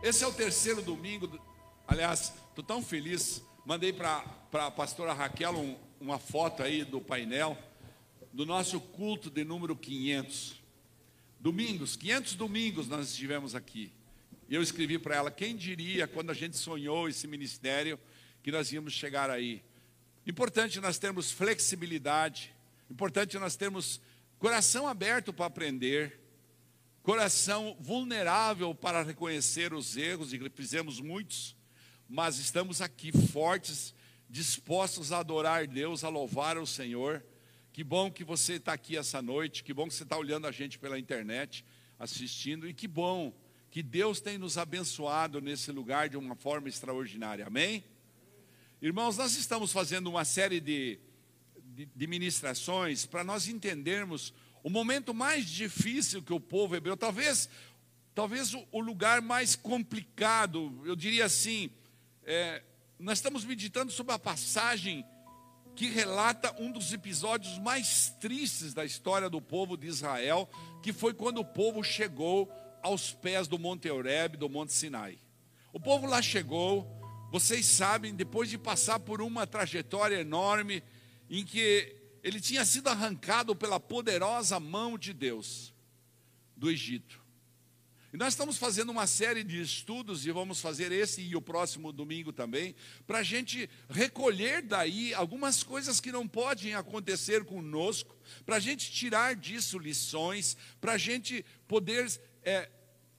Esse é o terceiro domingo. Aliás, estou tão feliz. Mandei para a pastora Raquel um, uma foto aí do painel do nosso culto de número 500. Domingos, 500 domingos nós estivemos aqui. E eu escrevi para ela: quem diria quando a gente sonhou esse ministério que nós íamos chegar aí? Importante nós termos flexibilidade, importante nós termos coração aberto para aprender coração vulnerável para reconhecer os erros, e fizemos muitos, mas estamos aqui fortes, dispostos a adorar Deus, a louvar o Senhor. Que bom que você está aqui essa noite, que bom que você está olhando a gente pela internet, assistindo, e que bom que Deus tem nos abençoado nesse lugar de uma forma extraordinária, amém? Irmãos, nós estamos fazendo uma série de, de, de ministrações para nós entendermos o momento mais difícil que o povo hebreu, talvez, talvez o, lugar mais complicado, eu diria assim, é, nós estamos meditando sobre a passagem que relata um dos episódios mais tristes da história do povo de Israel, que foi quando o povo chegou aos pés do Monte Eureb, do Monte Sinai. O povo lá chegou, vocês sabem, depois de passar por uma trajetória enorme, em que ele tinha sido arrancado pela poderosa mão de Deus do Egito. E nós estamos fazendo uma série de estudos, e vamos fazer esse e o próximo domingo também, para a gente recolher daí algumas coisas que não podem acontecer conosco, para a gente tirar disso lições, para a gente poder é,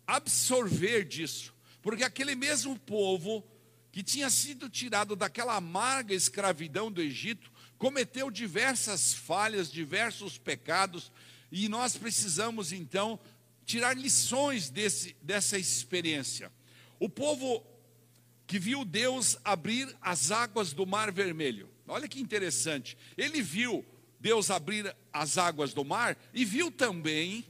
absorver disso. Porque aquele mesmo povo que tinha sido tirado daquela amarga escravidão do Egito, cometeu diversas falhas, diversos pecados, e nós precisamos então tirar lições desse, dessa experiência. O povo que viu Deus abrir as águas do Mar Vermelho, olha que interessante, ele viu Deus abrir as águas do mar e viu também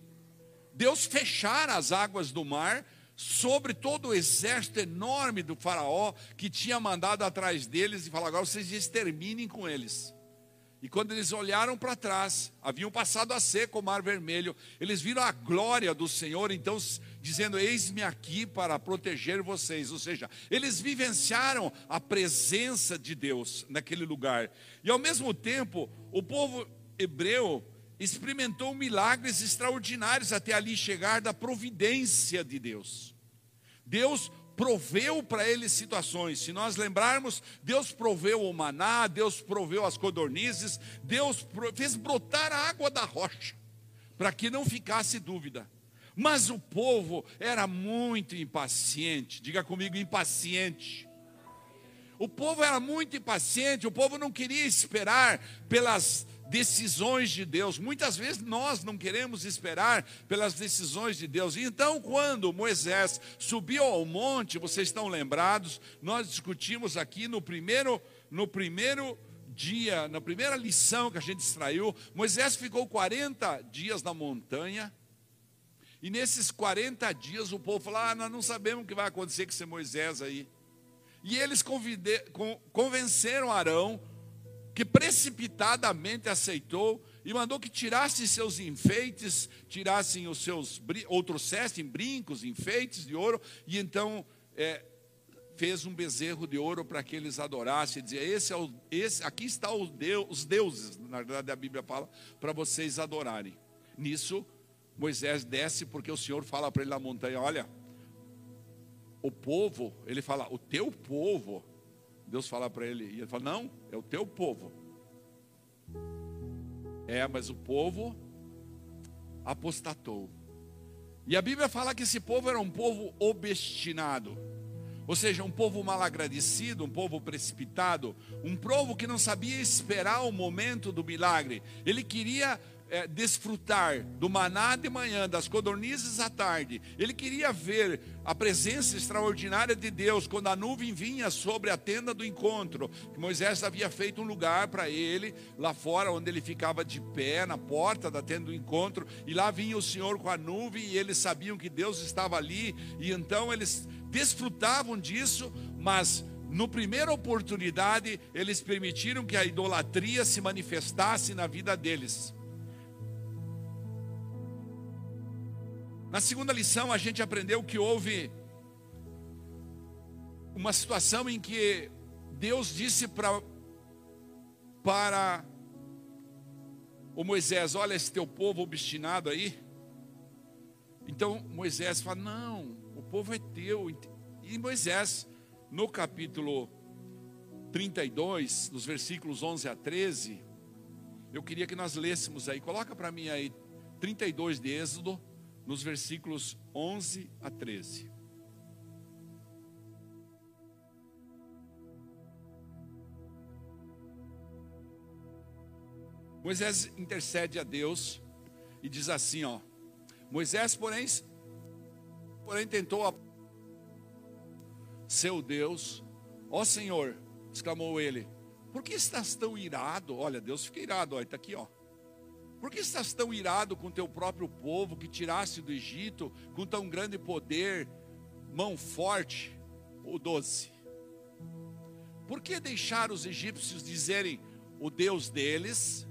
Deus fechar as águas do mar sobre todo o exército enorme do Faraó que tinha mandado atrás deles e falou: agora vocês exterminem com eles. E quando eles olharam para trás, haviam passado a seco o mar vermelho, eles viram a glória do Senhor, então dizendo: Eis-me aqui para proteger vocês. Ou seja, eles vivenciaram a presença de Deus naquele lugar. E ao mesmo tempo, o povo hebreu experimentou milagres extraordinários até ali chegar da providência de Deus. Deus proveu para eles situações. Se nós lembrarmos, Deus proveu o maná, Deus proveu as codornizes, Deus fez brotar a água da rocha, para que não ficasse dúvida. Mas o povo era muito impaciente, diga comigo, impaciente. O povo era muito impaciente, o povo não queria esperar pelas decisões de Deus. Muitas vezes nós não queremos esperar pelas decisões de Deus. Então, quando Moisés subiu ao monte, vocês estão lembrados, nós discutimos aqui no primeiro no primeiro dia, na primeira lição que a gente extraiu, Moisés ficou 40 dias na montanha. E nesses 40 dias o povo falou: "Ah, nós não sabemos o que vai acontecer com esse Moisés aí". E eles convenceram Arão que precipitadamente aceitou e mandou que tirassem seus enfeites, tirassem os seus ou trouxessem brincos, enfeites de ouro, e então é, fez um bezerro de ouro para que eles adorassem, e dizia: esse é o, esse, aqui está Deus, os deuses, na verdade a Bíblia fala, para vocês adorarem. Nisso, Moisés desce, porque o Senhor fala para ele na montanha: olha, o povo, ele fala, o teu povo Deus fala para ele, e ele fala: Não, é o teu povo. É, mas o povo apostatou. E a Bíblia fala que esse povo era um povo obstinado, ou seja, um povo malagradecido, um povo precipitado, um povo que não sabia esperar o momento do milagre. Ele queria é, desfrutar do maná de manhã, das codornizes à tarde. Ele queria ver a presença extraordinária de Deus quando a nuvem vinha sobre a tenda do encontro. Moisés havia feito um lugar para ele lá fora, onde ele ficava de pé na porta da tenda do encontro. E lá vinha o Senhor com a nuvem e eles sabiam que Deus estava ali. E então eles desfrutavam disso, mas no primeira oportunidade, eles permitiram que a idolatria se manifestasse na vida deles. Na segunda lição, a gente aprendeu que houve uma situação em que Deus disse pra, para o Moisés: Olha esse teu povo obstinado aí. Então Moisés fala: Não, o povo é teu. E Moisés, no capítulo 32, nos versículos 11 a 13, eu queria que nós lêssemos aí, coloca para mim aí, 32 de Êxodo, nos versículos 11 a 13. Moisés intercede a Deus e diz assim, ó: Moisés, porém, porém tentou a seu Deus, ó Senhor, exclamou ele: Por que estás tão irado? Olha, Deus fica irado, olha, está aqui, ó. Por que estás tão irado com teu próprio povo que tiraste do Egito com tão grande poder, mão forte? O 12. Por que deixar os egípcios dizerem o Deus deles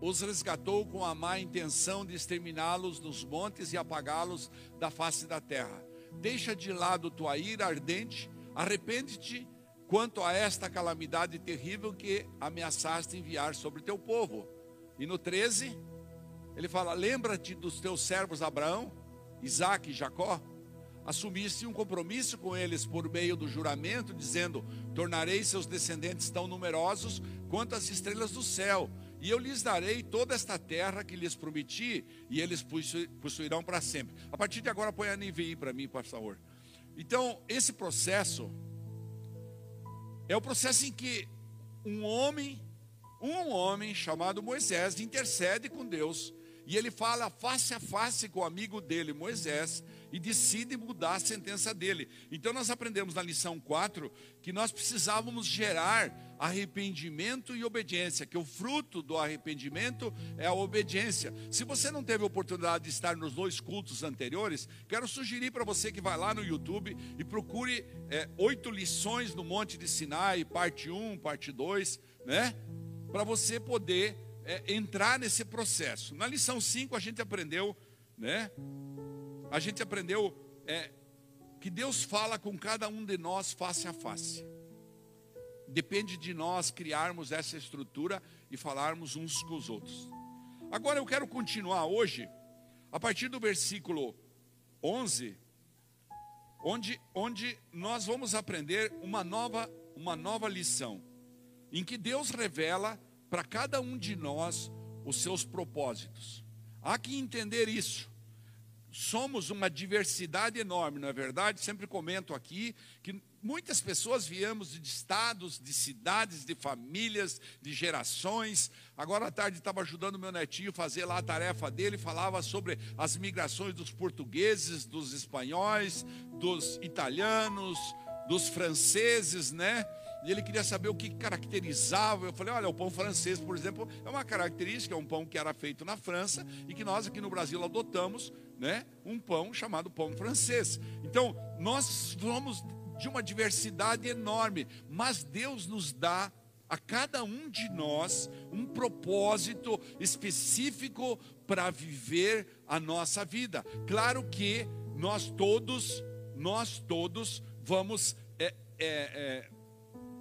os resgatou com a má intenção de exterminá-los nos montes e apagá-los da face da terra. Deixa de lado tua ira ardente, arrepende-te quanto a esta calamidade terrível que ameaçaste enviar sobre teu povo. E no 13, ele fala: Lembra-te dos teus servos Abraão, Isaac e Jacó. Assumiste um compromisso com eles por meio do juramento, dizendo: Tornarei seus descendentes tão numerosos quanto as estrelas do céu e eu lhes darei toda esta terra que lhes prometi, e eles possuirão para sempre. A partir de agora, põe a NVI para mim, por favor. Então, esse processo é o processo em que um homem, um homem chamado Moisés, intercede com Deus, e ele fala face a face com o amigo dele, Moisés, e decide mudar a sentença dele. Então nós aprendemos na lição 4 que nós precisávamos gerar arrependimento e obediência, que o fruto do arrependimento é a obediência. Se você não teve oportunidade de estar nos dois cultos anteriores, quero sugerir para você que vai lá no YouTube e procure é, oito lições no Monte de Sinai, parte 1, parte 2, né? Para você poder é, entrar nesse processo. Na lição 5 a gente aprendeu, né? a gente aprendeu é, que Deus fala com cada um de nós face a face. Depende de nós criarmos essa estrutura e falarmos uns com os outros. Agora eu quero continuar hoje, a partir do versículo 11, onde, onde nós vamos aprender uma nova, uma nova lição, em que Deus revela para cada um de nós os seus propósitos. Há que entender isso somos uma diversidade enorme, não é verdade? Sempre comento aqui que muitas pessoas viemos de estados, de cidades, de famílias, de gerações. Agora à tarde estava ajudando meu netinho a fazer lá a tarefa dele, falava sobre as migrações dos portugueses, dos espanhóis, dos italianos, dos franceses, né? E ele queria saber o que caracterizava. Eu falei: olha, o pão francês, por exemplo, é uma característica, é um pão que era feito na França e que nós aqui no Brasil adotamos né, um pão chamado pão francês. Então, nós somos de uma diversidade enorme, mas Deus nos dá a cada um de nós um propósito específico para viver a nossa vida. Claro que nós todos, nós todos vamos é, é, é,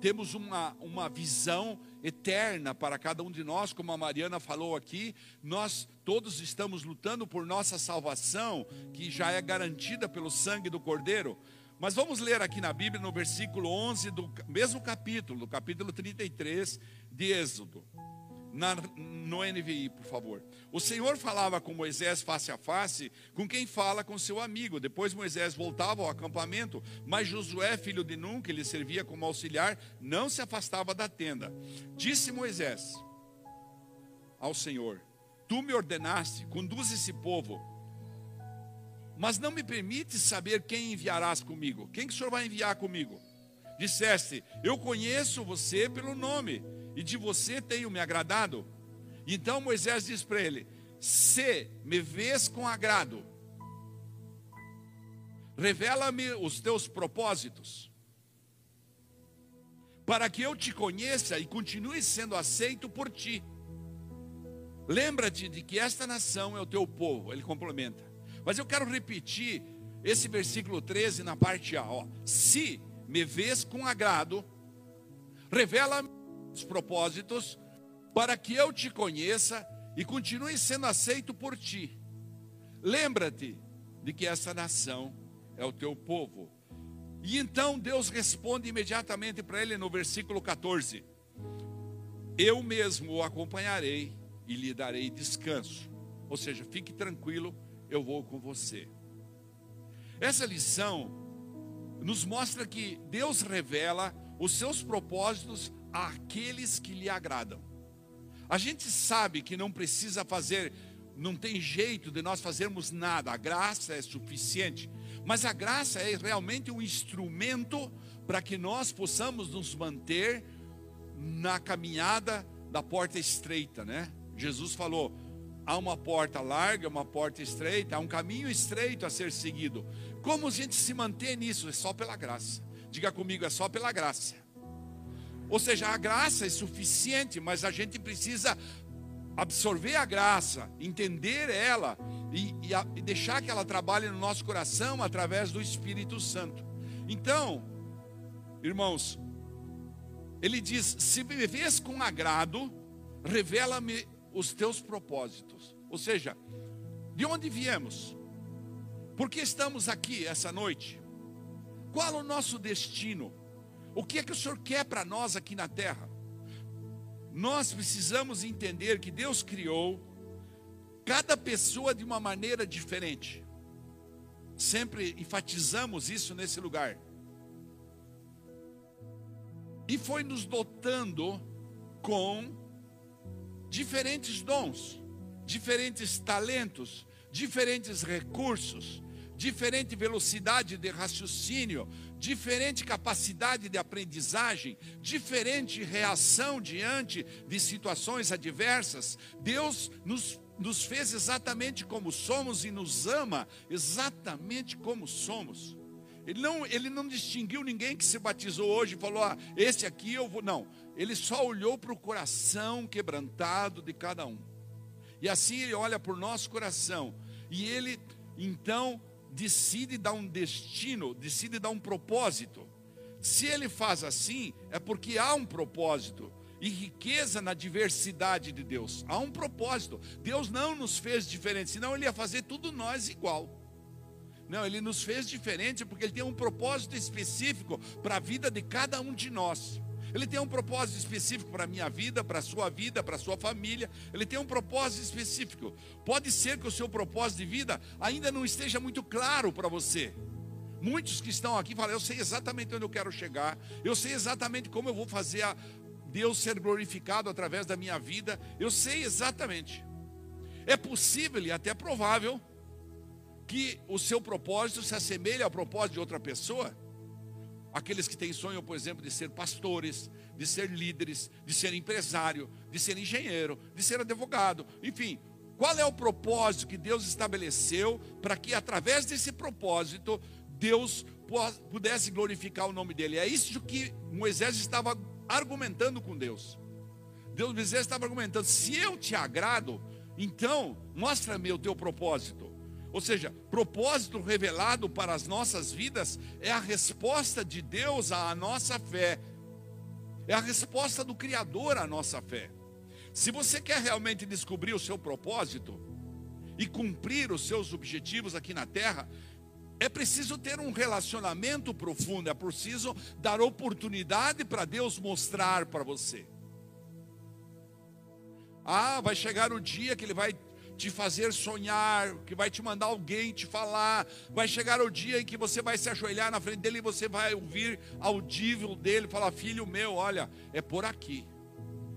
temos uma, uma visão eterna para cada um de nós, como a Mariana falou aqui, nós todos estamos lutando por nossa salvação, que já é garantida pelo sangue do Cordeiro. Mas vamos ler aqui na Bíblia, no versículo 11 do mesmo capítulo, do capítulo 33 de Êxodo na, no NVI, por favor. O Senhor falava com Moisés face a face, com quem fala com seu amigo. Depois Moisés voltava ao acampamento, mas Josué, filho de Nun, que lhe servia como auxiliar, não se afastava da tenda. Disse Moisés ao Senhor: Tu me ordenaste, conduz esse povo, mas não me permites saber quem enviarás comigo. Quem que o Senhor vai enviar comigo? Disseste: Eu conheço você pelo nome e de você tenho me agradado. Então Moisés diz para ele: Se me vês com agrado, revela-me os teus propósitos, para que eu te conheça e continue sendo aceito por ti. Lembra-te de que esta nação é o teu povo, ele complementa. Mas eu quero repetir esse versículo 13 na parte A. Ó. Se me vês com agrado, revela os propósitos para que eu te conheça e continue sendo aceito por ti. Lembra-te de que essa nação é o teu povo. E então Deus responde imediatamente para ele no versículo 14: Eu mesmo o acompanharei e lhe darei descanso. Ou seja, fique tranquilo, eu vou com você. Essa lição nos mostra que Deus revela os seus propósitos àqueles que lhe agradam. A gente sabe que não precisa fazer, não tem jeito de nós fazermos nada, a graça é suficiente. Mas a graça é realmente um instrumento para que nós possamos nos manter na caminhada da porta estreita, né? Jesus falou: há uma porta larga, uma porta estreita, há um caminho estreito a ser seguido. Como a gente se mantém nisso? É só pela graça. Diga comigo, é só pela graça. Ou seja, a graça é suficiente, mas a gente precisa absorver a graça, entender ela e, e, a, e, deixar que ela trabalhe no nosso coração através do Espírito Santo. Então, irmãos, ele diz: se me vês com agrado, revela-me os teus propósitos. Ou seja, de onde viemos? Por que estamos aqui essa noite? Qual o nosso destino? O que é que o Senhor quer para nós aqui na terra? Nós precisamos entender que Deus criou cada pessoa de uma maneira diferente. Sempre enfatizamos isso nesse lugar. E foi nos dotando com diferentes dons, diferentes talentos, diferentes recursos, diferente velocidade de raciocínio, diferente capacidade de aprendizagem, diferente reação diante de situações adversas. Deus nos, nos fez exatamente como somos e nos ama exatamente como somos. Ele não, ele não distinguiu ninguém que se batizou hoje e falou: ah, esse aqui eu vou. Não, ele só olhou para o coração quebrantado de cada um. E assim ele olha para o nosso coração. E ele então decide dar um destino, decide dar um propósito. Se ele faz assim, é porque há um propósito e riqueza na diversidade de Deus. Há um propósito. Deus não nos fez diferente, senão ele ia fazer tudo nós igual. Não, ele nos fez diferente porque ele tem um propósito específico para a vida de cada um de nós. Ele tem um propósito específico para a minha vida, para a sua vida, para a sua família. Ele tem um propósito específico. Pode ser que o seu propósito de vida ainda não esteja muito claro para você. Muitos que estão aqui falam: Eu sei exatamente onde eu quero chegar, eu sei exatamente como eu vou fazer a Deus ser glorificado através da minha vida, eu sei exatamente. É possível e até provável que o seu propósito se assemelhe ao propósito de outra pessoa. Aqueles que têm sonho, por exemplo, de ser pastores, de ser líderes, de ser empresário, de ser engenheiro, de ser advogado, enfim, qual é o propósito que Deus estabeleceu para que através desse propósito Deus pudesse glorificar o nome dele? É isso que Moisés estava argumentando com Deus. Deus Moisés estava argumentando: se eu te agrado, então mostra-me o teu propósito. Ou seja, propósito revelado para as nossas vidas é a resposta de Deus à nossa fé. É a resposta do Criador à nossa fé. Se você quer realmente descobrir o seu propósito e cumprir os seus objetivos aqui na terra, é preciso ter um relacionamento profundo, é preciso dar oportunidade para Deus mostrar para você. Ah, vai chegar o dia que Ele vai te fazer sonhar, que vai te mandar alguém te falar. Vai chegar o dia em que você vai se ajoelhar na frente dele e você vai ouvir audível dele falar: Filho meu, olha, é por aqui.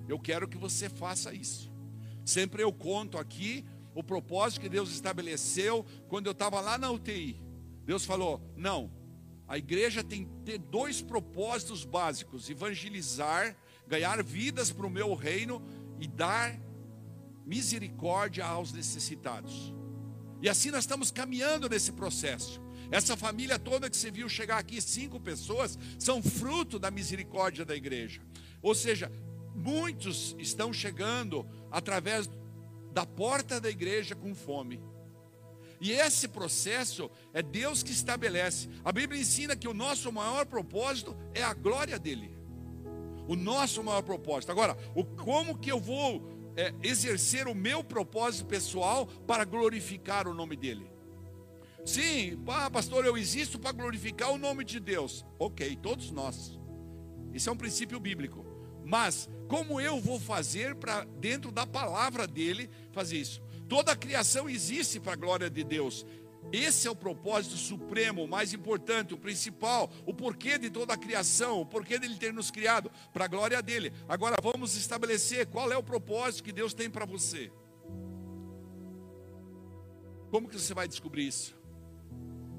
Eu quero que você faça isso. Sempre eu conto aqui o propósito que Deus estabeleceu quando eu estava lá na UTI. Deus falou: Não, a igreja tem que ter dois propósitos básicos: evangelizar, ganhar vidas para o meu reino e dar misericórdia aos necessitados. E assim nós estamos caminhando nesse processo. Essa família toda que você viu chegar aqui, cinco pessoas, são fruto da misericórdia da igreja. Ou seja, muitos estão chegando através da porta da igreja com fome. E esse processo é Deus que estabelece. A Bíblia ensina que o nosso maior propósito é a glória dele. O nosso maior propósito. Agora, o, como que eu vou é, exercer o meu propósito pessoal para glorificar o nome dele? Sim, ah, pastor, eu existo para glorificar o nome de Deus. Ok, todos nós. Isso é um princípio bíblico. Mas como eu vou fazer para, dentro da palavra dele, fazer isso? Toda a criação existe para a glória de Deus. Esse é o propósito supremo, o mais importante, o principal, o porquê de toda a criação, o porquê dele ter nos criado, para a glória dele. Agora vamos estabelecer qual é o propósito que Deus tem para você. Como que você vai descobrir isso?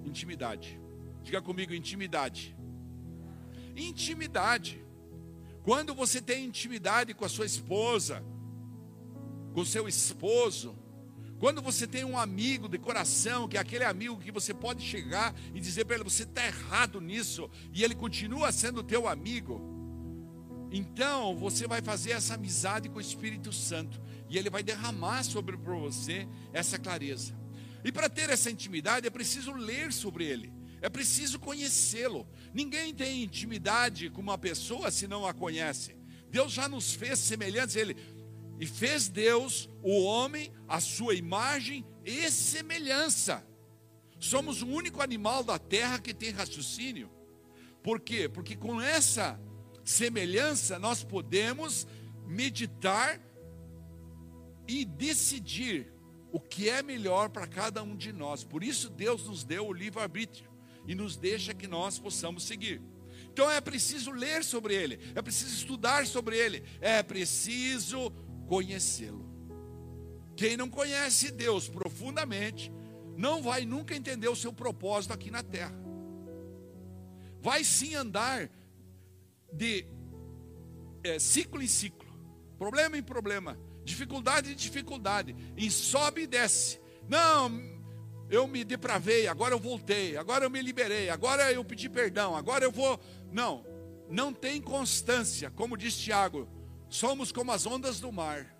Intimidade. Diga comigo, intimidade. Intimidade. Quando você tem intimidade com a sua esposa, com seu esposo, quando você tem um amigo de coração, que é aquele amigo que você pode chegar e dizer para ele: você está errado nisso, e ele continua sendo teu amigo, então você vai fazer essa amizade com o Espírito Santo, e ele vai derramar sobre você essa clareza. E para ter essa intimidade é preciso ler sobre ele, é preciso conhecê-lo. Ninguém tem intimidade com uma pessoa se não a conhece. Deus já nos fez semelhantes a ele. E fez Deus o homem a sua imagem e semelhança. Somos o único animal da terra que tem raciocínio. Por quê? Porque com essa semelhança nós podemos meditar e decidir o que é melhor para cada um de nós. Por isso Deus nos deu o livre-arbítrio e nos deixa que nós possamos seguir. Então é preciso ler sobre ele, é preciso estudar sobre ele, é preciso conhecê-lo. Quem não conhece Deus profundamente, não vai nunca entender o seu propósito aqui na terra. Vai sim andar de é, ciclo em ciclo, problema em problema, dificuldade em dificuldade, em sobe e desce. Não, eu me depravei, agora eu voltei, agora eu me liberei, agora eu pedi perdão, agora eu vou. Não, não tem constância, como diz Tiago, Somos como as ondas do mar.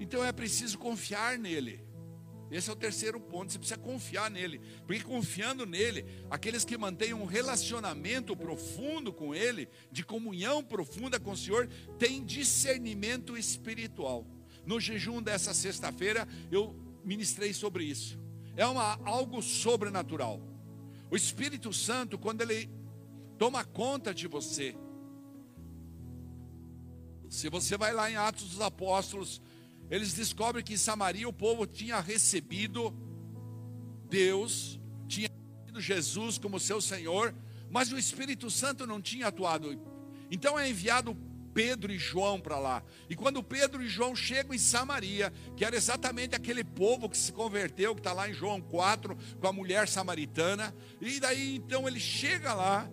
Então é preciso confiar nele. Esse é o terceiro ponto, você precisa confiar nele, porque confiando nele, aqueles que mantêm um relacionamento profundo com ele, de comunhão profunda com o Senhor, têm discernimento espiritual. No jejum dessa sexta-feira, eu ministrei sobre isso. É uma, algo sobrenatural. O Espírito Santo, quando ele toma conta de você, se você vai lá em Atos dos Apóstolos, eles descobrem que em Samaria o povo tinha recebido Deus, tinha recebido Jesus como seu Senhor, mas o Espírito Santo não tinha atuado. Então é enviado Pedro e João para lá. E quando Pedro e João chegam em Samaria, que era exatamente aquele povo que se converteu, que está lá em João 4, com a mulher samaritana, e daí então ele chega lá,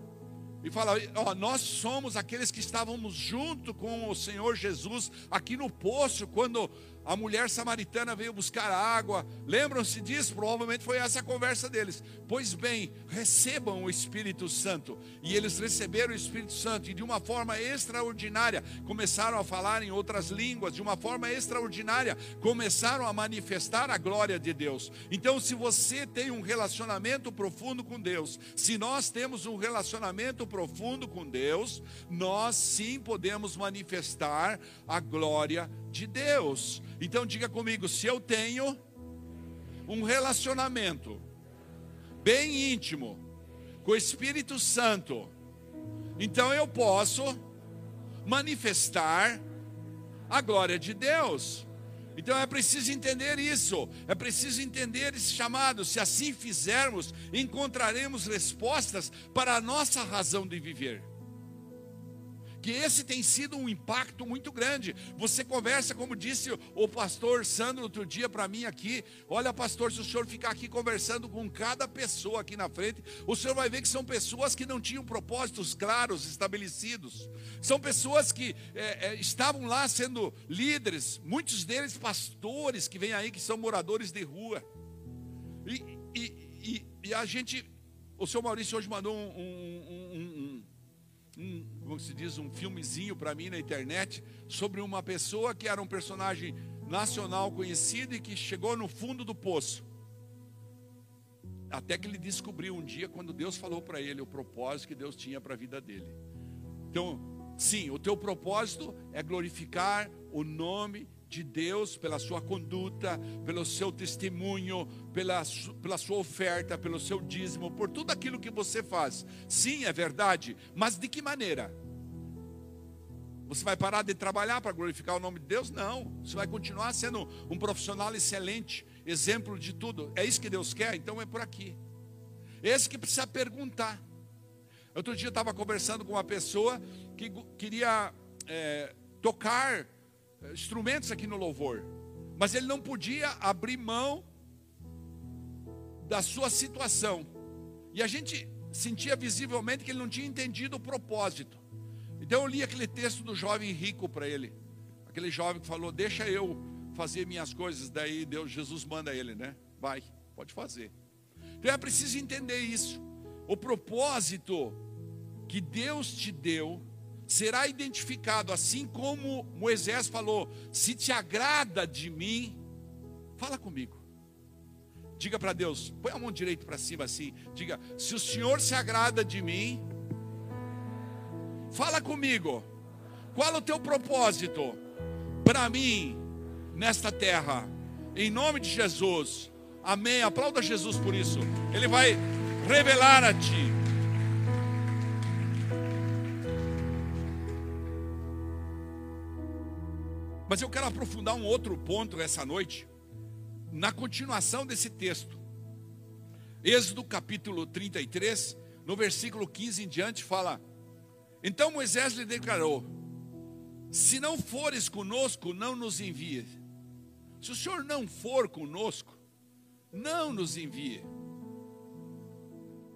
e fala: ó, nós somos aqueles que estávamos junto com o Senhor Jesus aqui no poço, quando a mulher samaritana veio buscar água. Lembram-se disso? Provavelmente foi essa a conversa deles. Pois bem, recebam o Espírito Santo. E eles receberam o Espírito Santo e de uma forma extraordinária começaram a falar em outras línguas, de uma forma extraordinária começaram a manifestar a glória de Deus. Então, se você tem um relacionamento profundo com Deus, se nós temos um relacionamento profundo com Deus, nós sim podemos manifestar a glória de Deus. Então diga comigo, se eu tenho um relacionamento bem íntimo com o Espírito Santo, então eu posso manifestar a glória de Deus. Então é preciso entender isso, é preciso entender esse chamado. Se assim fizermos, encontraremos respostas para a nossa razão de viver que esse tem sido um impacto muito grande. Você conversa, como disse o pastor Sandro outro dia para mim aqui. Olha, pastor, se o senhor ficar aqui conversando com cada pessoa aqui na frente, o senhor vai ver que são pessoas que não tinham propósitos claros estabelecidos. São pessoas que é, é, estavam lá sendo líderes, muitos deles pastores que vêm aí que são moradores de rua. E, e, e, e a gente, o senhor Maurício hoje mandou um, um, um, um, como se diz, um filmezinho para mim na internet sobre uma pessoa que era um personagem nacional conhecido e que chegou no fundo do poço. Até que ele descobriu um dia, quando Deus falou para ele o propósito que Deus tinha para a vida dele. Então, sim, o teu propósito é glorificar o nome de Deus pela sua conduta, pelo seu testemunho, pela, pela sua oferta, pelo seu dízimo, por tudo aquilo que você faz. Sim, é verdade, mas de que maneira? Você vai parar de trabalhar para glorificar o nome de Deus? Não. Você vai continuar sendo um profissional excelente, exemplo de tudo. É isso que Deus quer? Então é por aqui. Esse que precisa perguntar. Outro dia eu estava conversando com uma pessoa que queria é, tocar instrumentos aqui no louvor, mas ele não podia abrir mão da sua situação. E a gente sentia visivelmente que ele não tinha entendido o propósito. Então eu li aquele texto do jovem rico para ele. Aquele jovem que falou: "Deixa eu fazer minhas coisas". Daí Deus, Jesus manda ele, né? Vai, pode fazer. Então é preciso entender isso. O propósito que Deus te deu será identificado, assim como Moisés falou: se te agrada de mim, fala comigo. Diga para Deus, põe a mão direita para cima assim. Diga: se o Senhor se agrada de mim, fala comigo. Qual o teu propósito para mim nesta terra? Em nome de Jesus. Amém. Aplauda Jesus por isso. Ele vai revelar a ti. Mas eu quero aprofundar um outro ponto essa noite, na continuação desse texto. Êxodo capítulo 33, no versículo 15 em diante, fala: Então Moisés lhe declarou: Se não fores conosco, não nos envie. Se o Senhor não for conosco, não nos envie.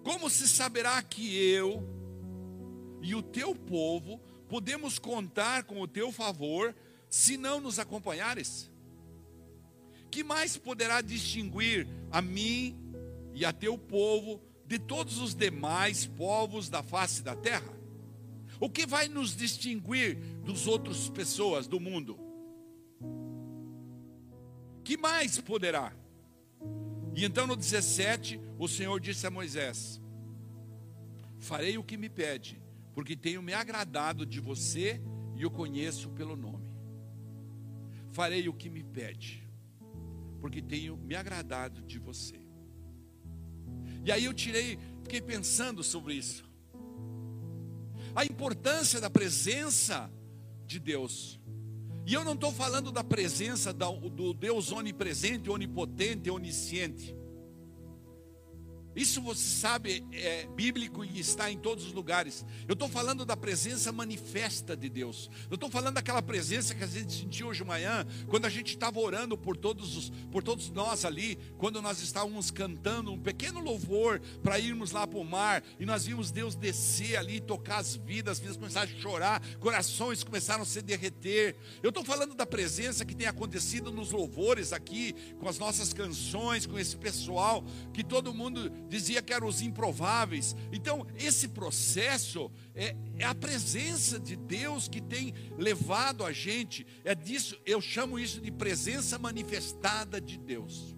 Como se saberá que eu e o teu povo podemos contar com o teu favor se não nos acompanhares? Que mais poderá distinguir a mim e a teu povo de todos os demais povos da face da terra? O que vai nos distinguir dos outras pessoas do mundo? Que mais poderá? E então no 17, o Senhor disse a Moisés: Farei o que me pede, porque tenho me agradado de você e o conheço pelo nome farei o que me pede, porque tenho me agradado de você. E aí eu tirei, fiquei pensando sobre isso. A importância da presença de Deus. E eu não estou falando da presença do Deus onipresente, onipotente, onisciente. Isso você sabe, é bíblico e está em todos os lugares. Eu estou falando da presença manifesta de Deus. Eu estou falando daquela presença que a gente sentiu hoje de manhã, quando a gente estava orando por todos, os, por todos nós ali, quando nós estávamos cantando um pequeno louvor para irmos lá para o mar, e nós vimos Deus descer ali, tocar as vidas, as vidas começaram a chorar, corações começaram a se derreter. Eu estou falando da presença que tem acontecido nos louvores aqui, com as nossas canções, com esse pessoal, que todo mundo dizia que eram os improváveis. Então, esse processo é, é, a presença de Deus que tem levado a gente, é disso, eu chamo isso de presença manifestada de Deus.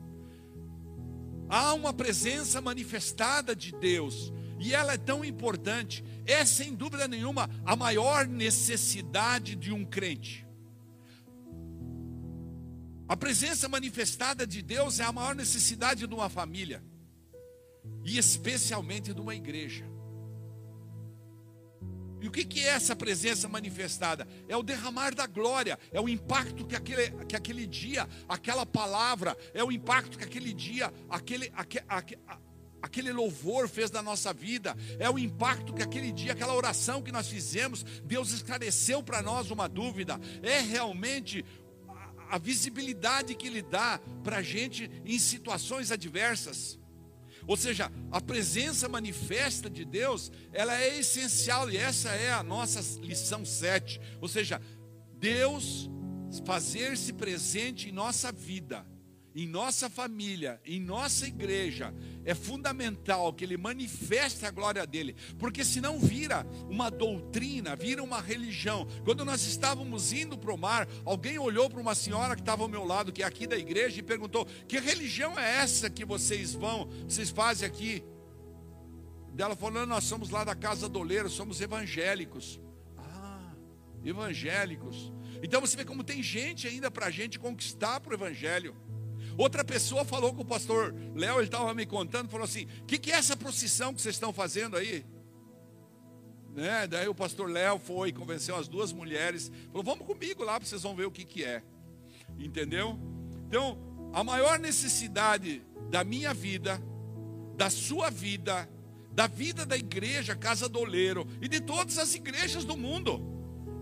Há uma presença manifestada de Deus, e ela é tão importante, é sem dúvida nenhuma a maior necessidade de um crente. A presença manifestada de Deus é a maior necessidade de uma família e especialmente de uma igreja. E o que, é essa presença manifestada? É o derramar da glória, é o impacto que aquele, que aquele dia, aquela palavra, é o impacto que aquele dia, aquele, aquele, aquele louvor fez da nossa vida, é o impacto que aquele dia, aquela oração que nós fizemos, Deus esclareceu para nós uma dúvida, é realmente a visibilidade que Ele dá para a gente em situações adversas. Ou seja, a presença manifesta de Deus, ela é essencial e essa é a nossa lição 7. Ou seja, Deus fazer-se presente em nossa vida, em nossa família, em nossa igreja, é fundamental que ele manifeste a glória dele, porque senão vira uma doutrina, vira uma religião. Quando nós estávamos indo para o mar, alguém olhou para uma senhora que estava ao meu lado, que é aqui da igreja, e perguntou: Que religião é essa que vocês vão, vocês fazem aqui? Dela falou: Nós somos lá da casa do oleiro, somos evangélicos. Ah, evangélicos. Então você vê como tem gente ainda para a gente conquistar para o evangelho. Outra pessoa falou com o pastor Léo, ele estava me contando, falou assim: o que, que, é essa procissão que vocês estão fazendo aí? Né? Daí o pastor Léo foi, convenceu as duas mulheres, falou: vamos comigo lá, vocês vão ver o que, que é. Entendeu? Então, a maior necessidade da minha vida, da sua vida, da vida da igreja Casa do Oleiro e de todas as igrejas do mundo,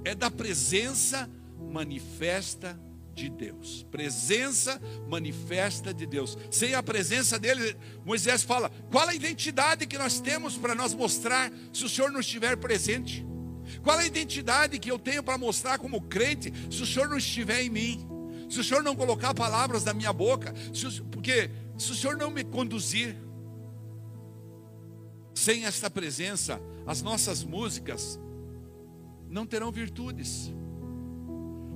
é da presença manifesta de Deus. Presença manifesta de Deus. Sem a presença dele, Moisés fala: qual a identidade que nós temos para nós mostrar se o Senhor não estiver presente? Qual a identidade que eu tenho para mostrar como crente se o Senhor não estiver em mim? Se o Senhor não colocar palavras na minha boca, se o, porque se o Senhor não me conduzir, sem esta presença, as nossas músicas não terão virtudes.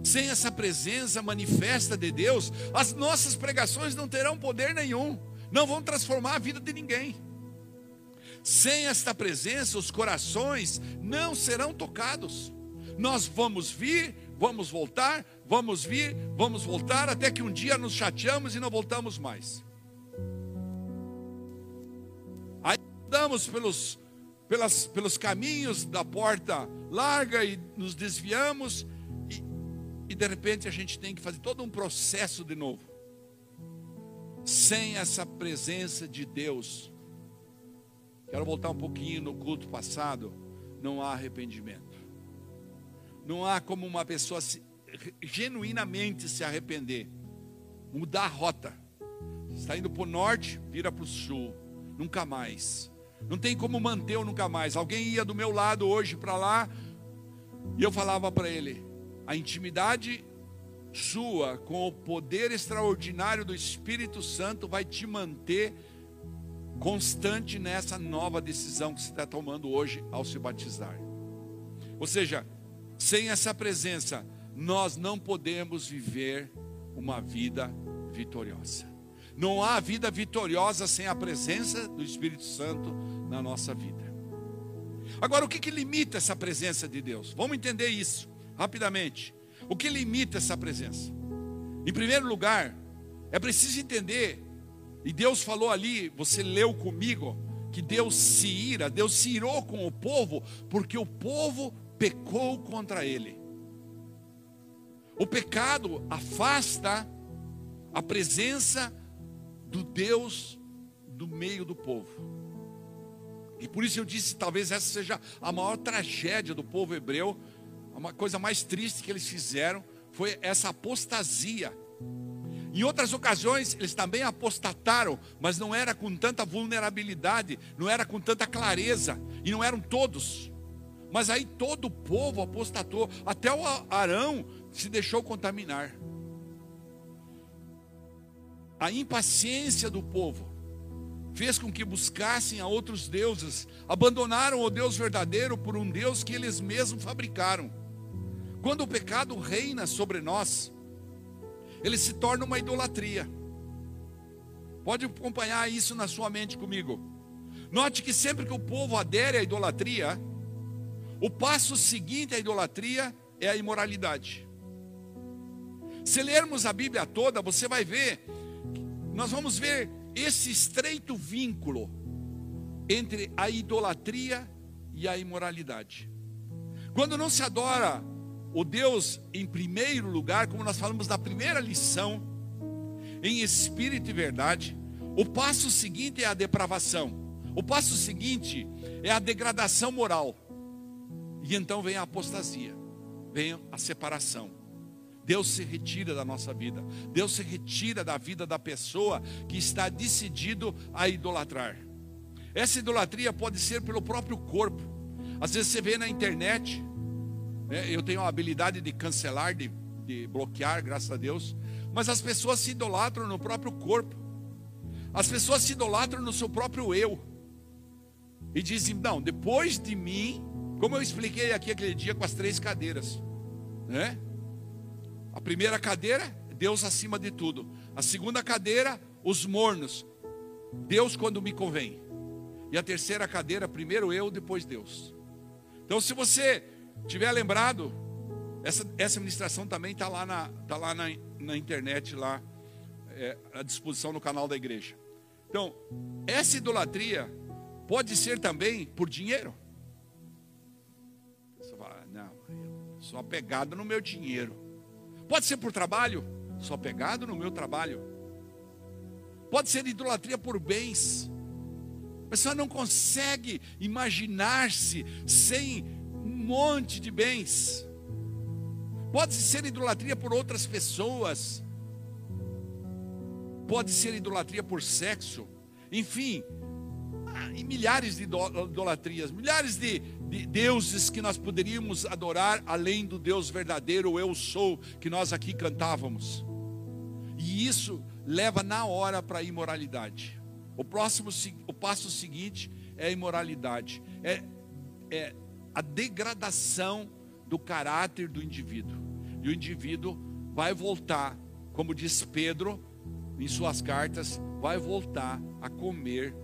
Sem essa presença manifesta de Deus, as nossas pregações não terão poder nenhum, não vão transformar a vida de ninguém. Sem esta presença, os corações não serão tocados. Nós vamos vir, vamos voltar, vamos vir, vamos voltar, até que um dia nos chateamos e não voltamos mais. Aí andamos pelos, pelas, pelos caminhos da porta larga e nos desviamos e de repente a gente tem que fazer todo um processo de novo. Sem essa presença de Deus. Quero voltar um pouquinho no culto passado. Não há arrependimento. Não há como uma pessoa se, genuinamente se arrepender. Mudar a rota. Está indo para o norte, vira para o sul. Nunca mais. Não tem como manter o nunca mais. Alguém ia do meu lado hoje para lá. E eu falava para ele: a intimidade sua com o poder extraordinário do Espírito Santo vai te manter constante nessa nova decisão que você está tomando hoje ao se batizar. Ou seja, sem essa presença, nós não podemos viver uma vida vitoriosa. Não há vida vitoriosa sem a presença do Espírito Santo na nossa vida. Agora, o que, que limita essa presença de Deus? Vamos entender isso rapidamente. O que limita essa presença? Em primeiro lugar, é preciso entender, e Deus falou ali, você leu comigo, que Deus se ira, Deus se irou com o povo, porque o povo pecou contra ele. O pecado afasta a presença do Deus do meio do povo. E por isso eu disse, talvez essa seja a maior tragédia do povo hebreu, uma coisa mais triste que eles fizeram foi essa apostasia. Em outras ocasiões, eles também apostataram, mas não era com tanta vulnerabilidade, não era com tanta clareza, e não eram todos. Mas aí todo o povo apostatou, até o Arão se deixou contaminar. A impaciência do povo fez com que buscassem a outros deuses, abandonaram o Deus verdadeiro por um Deus que eles mesmos fabricaram. Quando o pecado reina sobre nós, ele se torna uma idolatria. Pode acompanhar isso na sua mente comigo. Note que sempre que o povo adere à idolatria, o passo seguinte à idolatria é a imoralidade. Se lermos a Bíblia toda, você vai ver, nós vamos ver esse estreito vínculo entre a idolatria e a imoralidade. Quando não se adora o Deus em primeiro lugar, como nós falamos na primeira lição, em espírito e verdade. O passo seguinte é a depravação. O passo seguinte é a degradação moral. E então vem a apostasia, vem a separação. Deus se retira da nossa vida. Deus se retira da vida da pessoa que está decidido a idolatrar. Essa idolatria pode ser pelo próprio corpo. Às vezes você vê na internet né? Eu tenho a habilidade de cancelar, de, de bloquear, graças a Deus. Mas as pessoas se idolatram no próprio corpo. As pessoas se idolatram no seu próprio eu. E dizem: não, depois de mim, como eu expliquei aqui aquele dia com as três cadeiras, né? A primeira cadeira, Deus acima de tudo. A segunda cadeira, os mornos. Deus quando me convém. E a terceira cadeira, primeiro eu, depois Deus. Então, se você tiver lembrado, essa, essa ministração também está lá, na, tá lá na, na internet, lá é, à disposição no canal da igreja. Então, essa idolatria pode ser também por dinheiro. Você fala, não, eu sou apegado no meu dinheiro. Pode ser por trabalho, sou apegado no meu trabalho. Pode ser idolatria por bens. A pessoa não consegue imaginar-se sem monte de bens. Pode ser idolatria por outras pessoas. Pode ser idolatria por sexo. Enfim, e milhares de idolatrias, milhares de, de, deuses que nós poderíamos adorar além do Deus verdadeiro, eu sou, que nós aqui cantávamos. E isso leva na hora para a imoralidade. O próximo, o passo seguinte é a imoralidade, é, é a degradação do caráter do indivíduo. E o indivíduo vai voltar, como diz Pedro em suas cartas, vai voltar a comer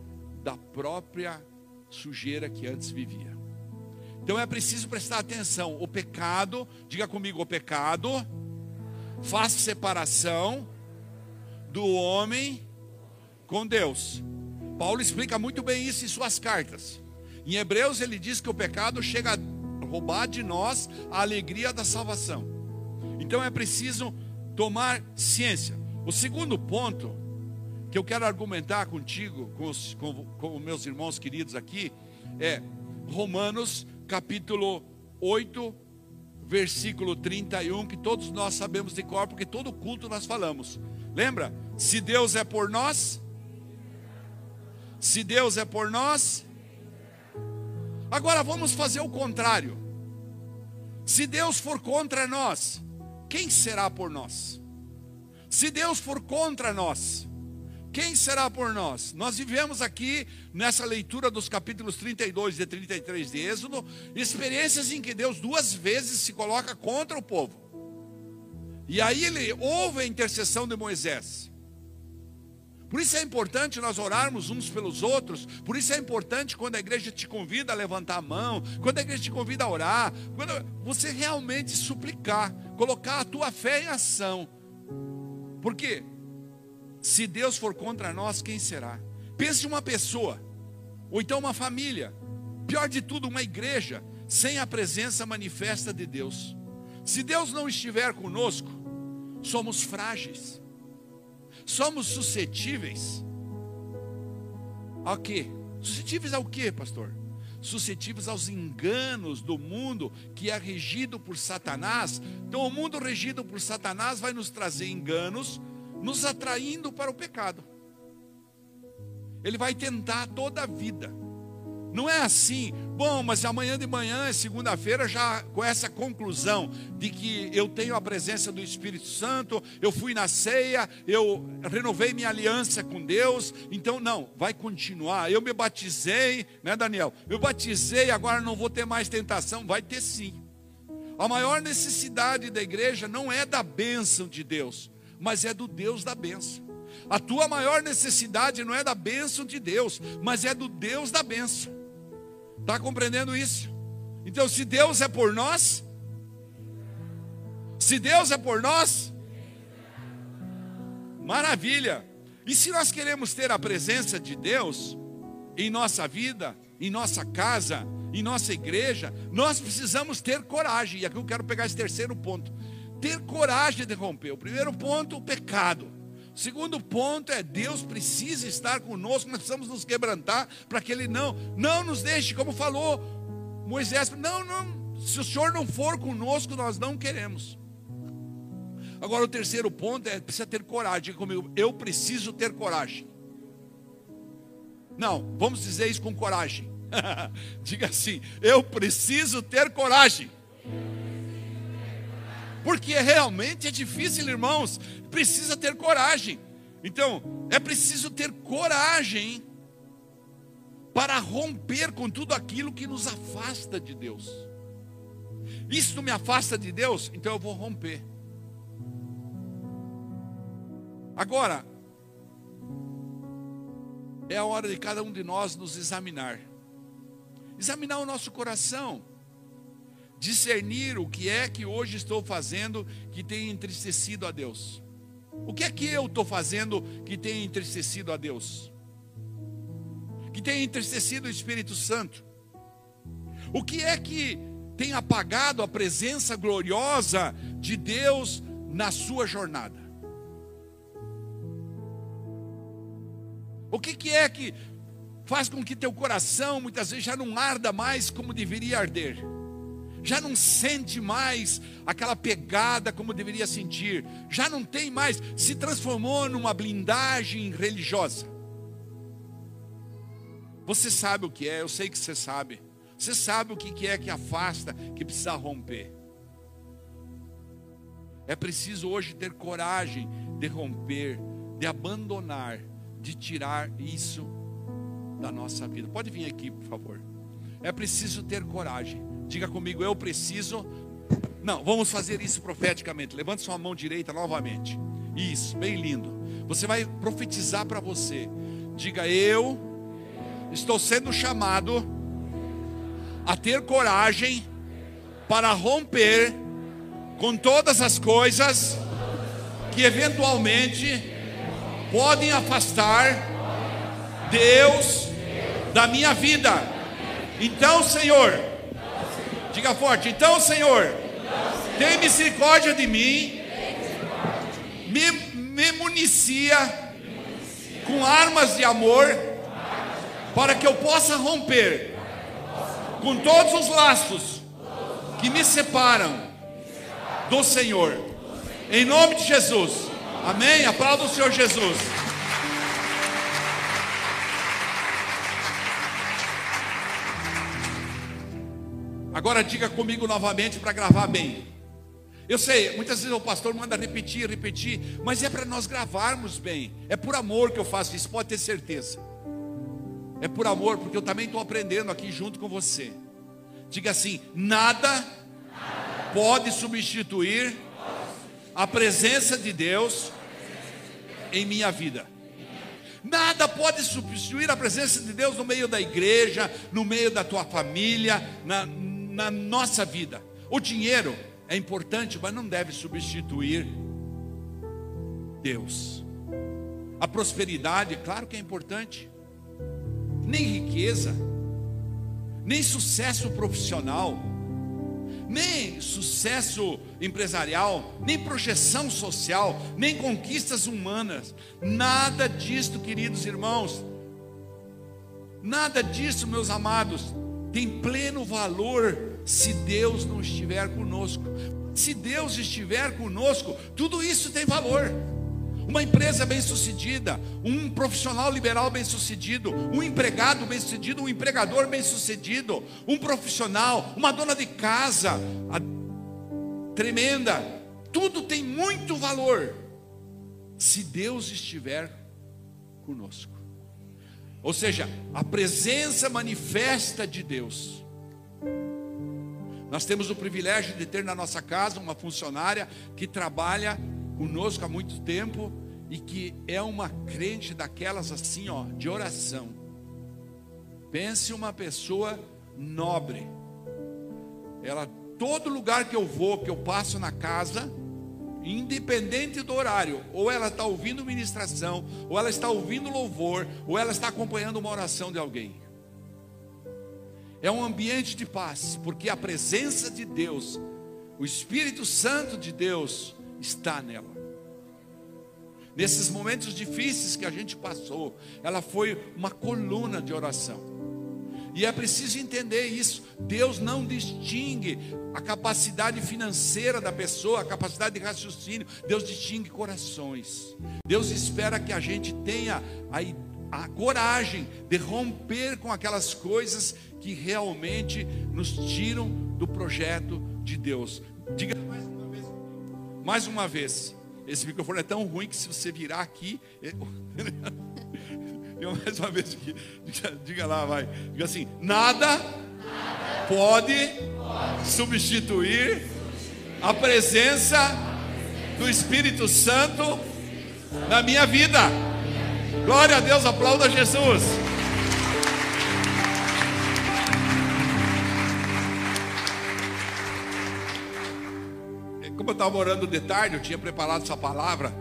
da própria sujeira que antes vivia. Então é preciso prestar atenção. O pecado, diga comigo, o pecado faz separação do homem com Deus. Paulo explica muito bem isso em suas cartas. Em Hebreus ele diz que o pecado chega a roubar de nós a alegria da salvação. Então é preciso tomar ciência. O segundo ponto que eu quero argumentar contigo, com os, com, com meus irmãos queridos aqui, é Romanos capítulo 8, versículo 31, que todos nós sabemos de cor, porque todo culto nós falamos. Lembra? Se Deus é por nós, se Deus é por nós, agora vamos fazer o contrário. Se Deus for contra nós, quem será por nós? Se Deus for contra nós, quem será por nós? Nós vivemos aqui nessa leitura dos capítulos 32 e 33 de Êxodo, experiências em que Deus duas vezes se coloca contra o povo. E aí ele ouve a intercessão de Moisés. Por isso é importante nós orarmos uns pelos outros. Por isso é importante quando a igreja te convida a levantar a mão, quando a igreja te convida a orar, quando você realmente suplicar, colocar a tua fé em ação. Porque se Deus for contra nós, quem será? Pense uma pessoa, ou então uma família, pior de tudo, uma igreja, sem a presença manifesta de Deus. Se Deus não estiver conosco, somos frágeis, somos suscetíveis ao quê? Suscetíveis ao quê, pastor? Suscetíveis aos enganos do mundo que é regido por Satanás. Então, o mundo regido por Satanás vai nos trazer enganos, nos atraindo para o pecado. Ele vai tentar toda a vida. Não é assim, bom, mas amanhã de manhã, segunda-feira, já com essa conclusão de que eu tenho a presença do Espírito Santo, eu fui na ceia, eu renovei minha aliança com Deus, então não, vai continuar. Eu me batizei, né, Daniel? Eu batizei, agora não vou ter mais tentação, vai ter sim. A maior necessidade da igreja não é da bênção de Deus, mas é do Deus da bênção. A tua maior necessidade não é da bênção de Deus, mas é do Deus da bênção. Está compreendendo isso? Então, se Deus é por nós, se Deus é por nós, maravilha. E se nós queremos ter a presença de Deus em nossa vida, em nossa casa, em nossa igreja, nós precisamos ter coragem. E aqui eu quero pegar esse terceiro ponto: ter coragem de romper. O primeiro ponto, o pecado. Segundo ponto é Deus precisa estar conosco, nós precisamos nos quebrantar para que Ele não, não nos deixe, como falou Moisés, não, não, se o Senhor não for conosco, nós não queremos. Agora o terceiro ponto é precisa ter coragem. Diga comigo, eu preciso ter coragem. Não, vamos dizer isso com coragem. Diga assim, eu preciso ter coragem. Porque realmente é difícil, irmãos. Precisa ter coragem. Então, é preciso ter coragem para romper com tudo aquilo que nos afasta de Deus. Isso me afasta de Deus, então eu vou romper. Agora, é a hora de cada um de nós nos examinar. Examinar o nosso coração. Discernir o que é que hoje estou fazendo que tem entristecido a Deus. O que é que eu estou fazendo que tem entristecido a Deus? Que tem entristecido o Espírito Santo? O que é que tem apagado a presença gloriosa de Deus na sua jornada? O que, que é que faz com que teu coração muitas vezes já não arda mais como deveria arder? Já não sente mais aquela pegada como deveria sentir, já não tem mais, se transformou numa blindagem religiosa. Você sabe o que é, eu sei que você sabe. Você sabe o que é que afasta, que precisa romper. É preciso hoje ter coragem de romper, de abandonar, de tirar isso da nossa vida. Pode vir aqui, por favor. É preciso ter coragem. Diga comigo, eu preciso. Não, vamos fazer isso profeticamente. Levante sua mão direita novamente. Isso, bem lindo. Você vai profetizar para você. Diga, eu estou sendo chamado a ter coragem para romper com todas as coisas que eventualmente podem afastar Deus da minha vida. Então, Senhor, diga forte: então, Senhor, tem misericórdia de mim, me, me municia com armas de amor, para que eu possa romper com todos os laços que me separam do Senhor. Em nome de Jesus. Amém? Aplauda o Senhor Jesus. Agora diga comigo novamente para gravar bem. Eu sei, muitas vezes o pastor manda repetir, repetir, mas é para nós gravarmos bem. É por amor que eu faço isso, pode ter certeza. É por amor, porque eu também estou aprendendo aqui junto com você. Diga assim: nada pode substituir a presença de Deus em minha vida. Nada pode substituir a presença de Deus no meio da igreja, no meio da tua família, na, na nossa vida. O dinheiro é importante, mas não deve substituir Deus. A prosperidade, claro que é importante, nem riqueza, nem sucesso profissional, nem sucesso empresarial, nem projeção social, nem conquistas humanas, nada disto, queridos irmãos, nada disso, meus amados, tem pleno valor se Deus não estiver conosco. Se Deus estiver conosco, tudo isso tem valor uma empresa bem-sucedida, um profissional liberal bem-sucedido, um empregado bem-sucedido, um empregador bem-sucedido, um profissional, uma dona de casa tremenda, tudo tem muito valor se Deus estiver conosco. Ou seja, a presença manifesta de Deus. Nós temos o privilégio de ter na nossa casa uma funcionária que trabalha conosco há muito tempo e que é uma crente daquelas assim, ó, de oração. Pense uma pessoa nobre. Ela todo lugar que eu vou, que eu passo na casa, independente do horário, ou ela está ouvindo ministração, ou ela está ouvindo louvor, ou ela está acompanhando uma oração de alguém. É um ambiente de paz, porque a presença de Deus, o Espírito Santo de Deus, está nela. Nesses momentos difíceis que a gente passou, ela foi uma coluna de oração. E é preciso entender isso. Deus não distingue a capacidade financeira da pessoa, a capacidade de raciocínio. Deus distingue corações. Deus espera que a gente tenha a, a coragem de romper com aquelas coisas que realmente nos tiram do projeto de Deus. Diga mais uma vez. Mais uma vez. Esse microfone é tão ruim que se você virar aqui. Eu, mais uma vez aqui. Diga, diga, lá, vai. Diga assim: nada, nada pode, pode substituir, substituir a presença do Espírito Santo na minha vida. Glória a Deus, aplauda Jesus. Como eu estava orando de tarde, eu tinha preparado essa palavra.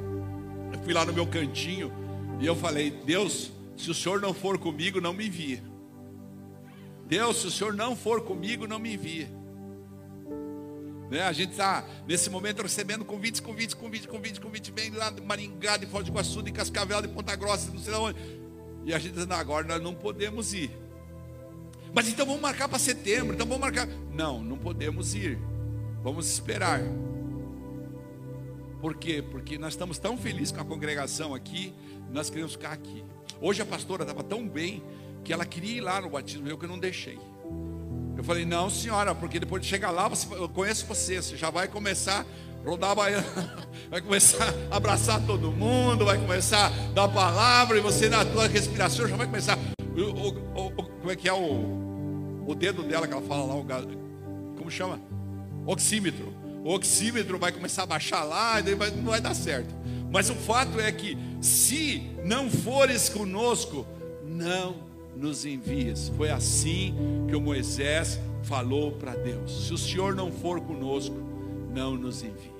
Eu fui lá no meu cantinho e eu falei: Deus, se o Senhor não for comigo, não me envia. Deus, se o Senhor não for comigo, não me envia. Né? A gente está, nesse momento, recebendo convites, convites, convites, convites, convites, bem lá de Maringá, de Foz do Iguaçu, de Cascavel, de Ponta Grossa, não sei onde. E a gente dizendo, agora nós não podemos ir. Mas então vamos marcar para setembro, então vamos marcar. Não, não podemos ir. Vamos esperar. Por quê? Porque nós estamos tão felizes com a congregação aqui, nós queremos ficar aqui. Hoje a pastora estava tão bem que ela queria ir lá no batismo, eu que não deixei. Eu falei, não, senhora, porque depois de chegar lá, você, eu conheço você, você já vai começar a rodar a baiana, vai começar a abraçar todo mundo, vai começar a dar palavra, e você na tua respiração já vai começar. O, o, o, como é que é o, o dedo dela que ela fala lá, o, como chama? Oxímetro. O oxímetro vai começar a baixar lá, e daí vai, não vai dar certo. Mas o fato é que, se não fores conosco, não nos envias. Foi assim que o Moisés falou para Deus: se o Senhor não for conosco, não nos envie.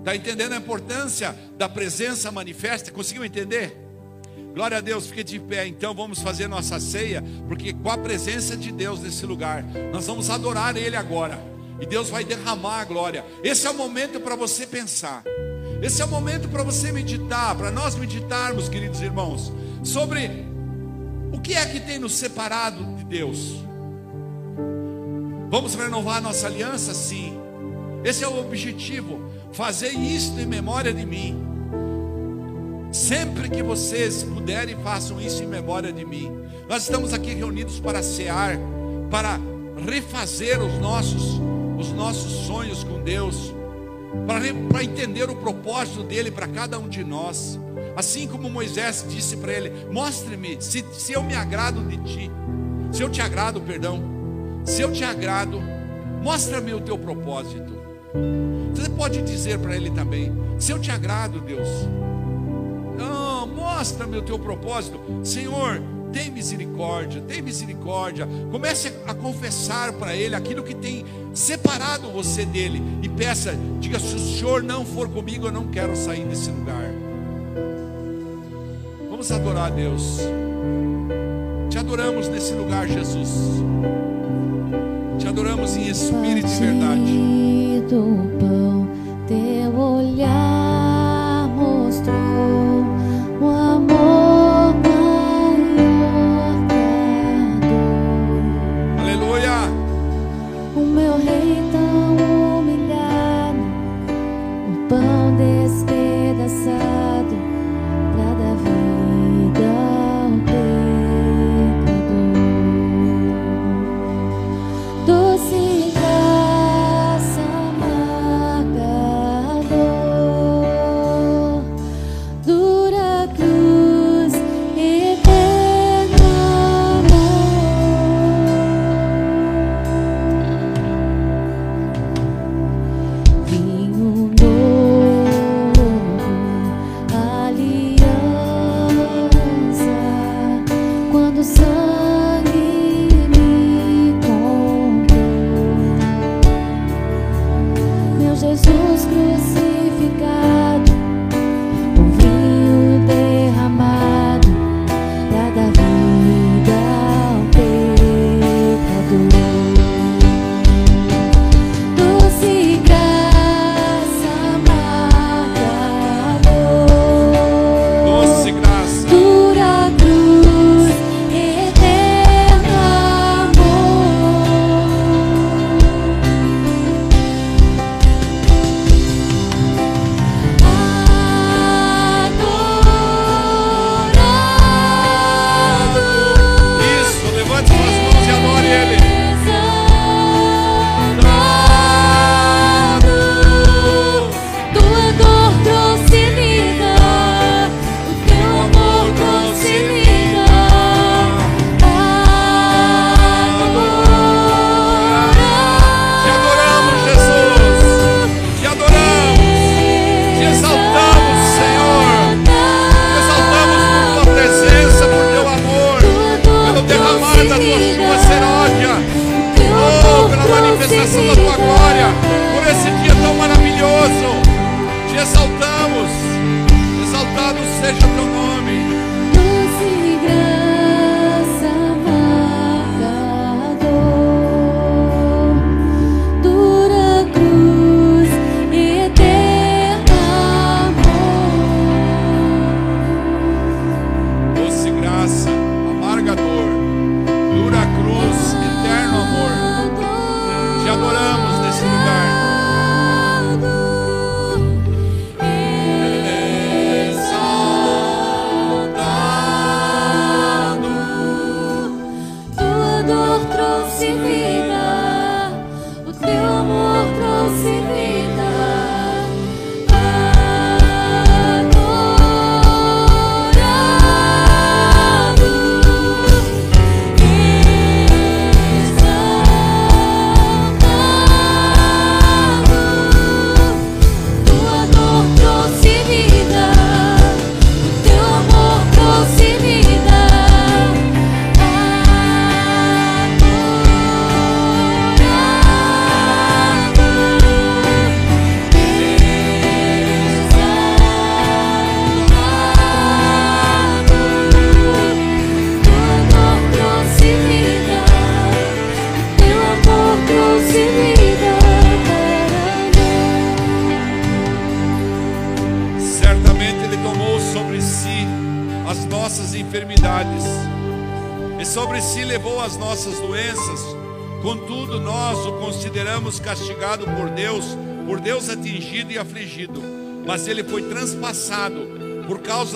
Está entendendo a importância da presença manifesta? Conseguiu entender? Glória a Deus, fique de pé. Então vamos fazer nossa ceia, porque com a presença de Deus nesse lugar, nós vamos adorar Ele agora. E Deus vai derramar a glória. Esse é o momento para você pensar. Esse é o momento para você meditar, para nós meditarmos, queridos irmãos, sobre o que é que tem nos separado de Deus? Vamos renovar nossa aliança? Sim. Esse é o objetivo. Fazer isto em memória de mim. Sempre que vocês puderem, façam isso em memória de mim. Nós estamos aqui reunidos para cear, para refazer os nossos, os nossos sonhos com Deus, para, entender o propósito dele para cada um de nós. Assim como Moisés disse para ele: Mostre-me se, se eu me agrado de ti, se eu te agrado, perdão, se eu te agrado, mostra-me o teu propósito. Você pode dizer para ele também: Se eu te agrado, Deus, não, mostra-me o teu propósito, Senhor. Tem misericórdia, tem misericórdia. Comece a confessar para Ele aquilo que tem separado você dele. E peça, diga: se o Senhor não for comigo, eu não quero sair desse lugar. Vamos adorar a Deus. Te adoramos nesse lugar, Jesus. Te adoramos em espírito e verdade. Teu olhar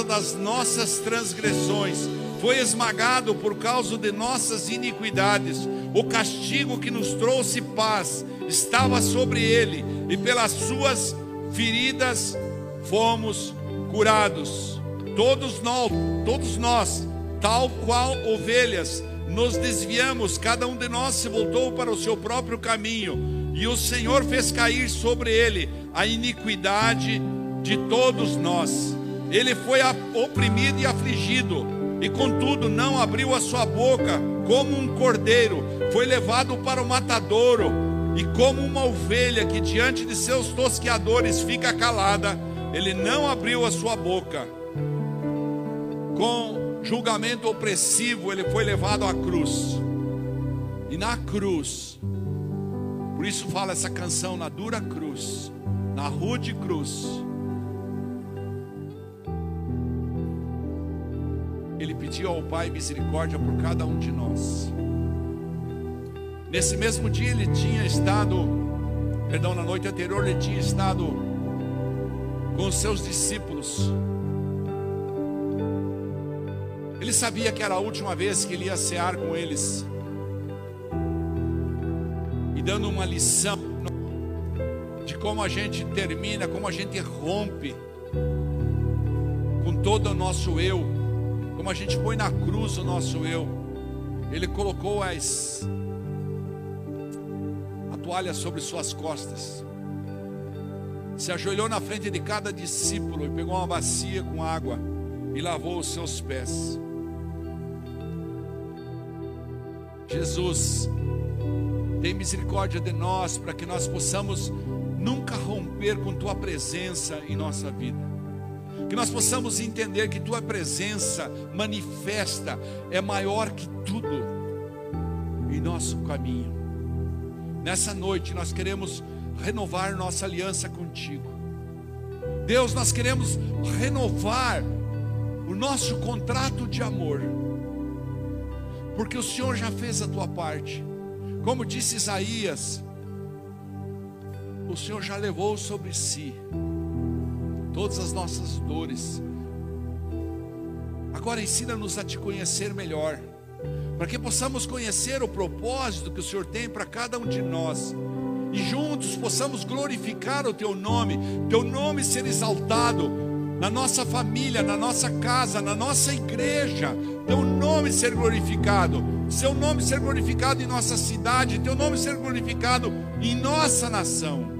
das nossas transgressões, foi esmagado por causa de nossas iniquidades. O castigo que nos trouxe paz estava sobre ele, e pelas suas feridas fomos curados. Todos nós, todos nós, tal qual ovelhas, nos desviamos, cada um de nós se voltou para o seu próprio caminho, e o Senhor fez cair sobre ele a iniquidade de todos nós. Ele foi oprimido e afligido, e contudo não abriu a sua boca, como um cordeiro, foi levado para o matadouro, e como uma ovelha que diante de seus tosqueadores fica calada, ele não abriu a sua boca. Com julgamento opressivo, ele foi levado à cruz. E na cruz, por isso fala essa canção, na dura cruz, na rude cruz, ele pediu ao Pai misericórdia por cada um de nós. Nesse mesmo dia ele tinha estado, perdão, na noite anterior ele tinha estado com os seus discípulos. Ele sabia que era a última vez que ele ia cear com eles. E dando uma lição de como a gente termina, como a gente rompe com todo o nosso eu, como a gente põe na cruz o nosso eu. Ele colocou as toalha sobre suas costas. Se ajoelhou na frente de cada discípulo e pegou uma bacia com água e lavou os seus pés. Jesus, tem misericórdia de nós para que nós possamos nunca romper com tua presença em nossa vida. Que nós possamos entender que tua presença manifesta é maior que tudo em nosso caminho. Nessa noite nós queremos renovar nossa aliança contigo. Deus, nós queremos renovar o nosso contrato de amor, porque o Senhor já fez a tua parte. Como disse Isaías, o Senhor já levou sobre si todas as nossas dores. Agora ensina-nos a te conhecer melhor para que possamos conhecer o propósito que o Senhor tem para cada um de nós. E juntos possamos glorificar o teu nome, teu nome ser exaltado na nossa família, na nossa casa, na nossa igreja, teu nome ser glorificado, seu nome ser glorificado em nossa cidade, teu nome ser glorificado em nossa nação.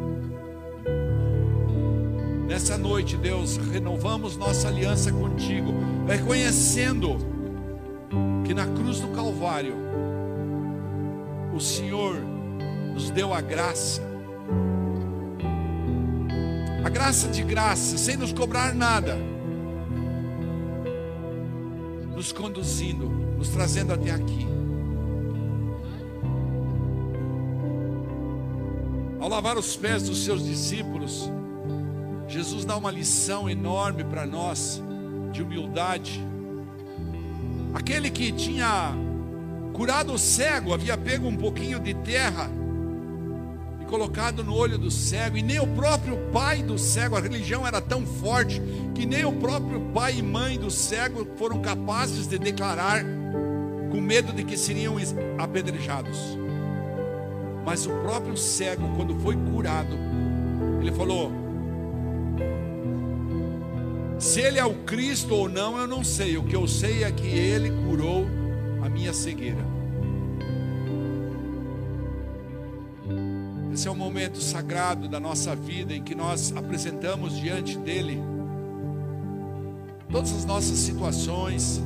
Nessa noite, Deus, renovamos nossa aliança contigo, reconhecendo que na cruz do Calvário o Senhor nos deu a graça, a graça de graça, sem nos cobrar nada, nos conduzindo, nos trazendo até aqui. Ao lavar os pés dos seus discípulos, Jesus dá uma lição enorme para nós de humildade Aquele que tinha curado o cego havia pego um pouquinho de terra e colocado no olho do cego, e nem o próprio pai do cego, a religião era tão forte que nem o próprio pai e mãe do cego foram capazes de declarar com medo de que seriam apedrejados. Mas o próprio cego, quando foi curado, ele falou: se ele é o Cristo ou não, eu não sei. O que eu sei é que ele curou a minha cegueira. Esse é um momento sagrado da nossa vida em que nós apresentamos diante dele todas as nossas situações,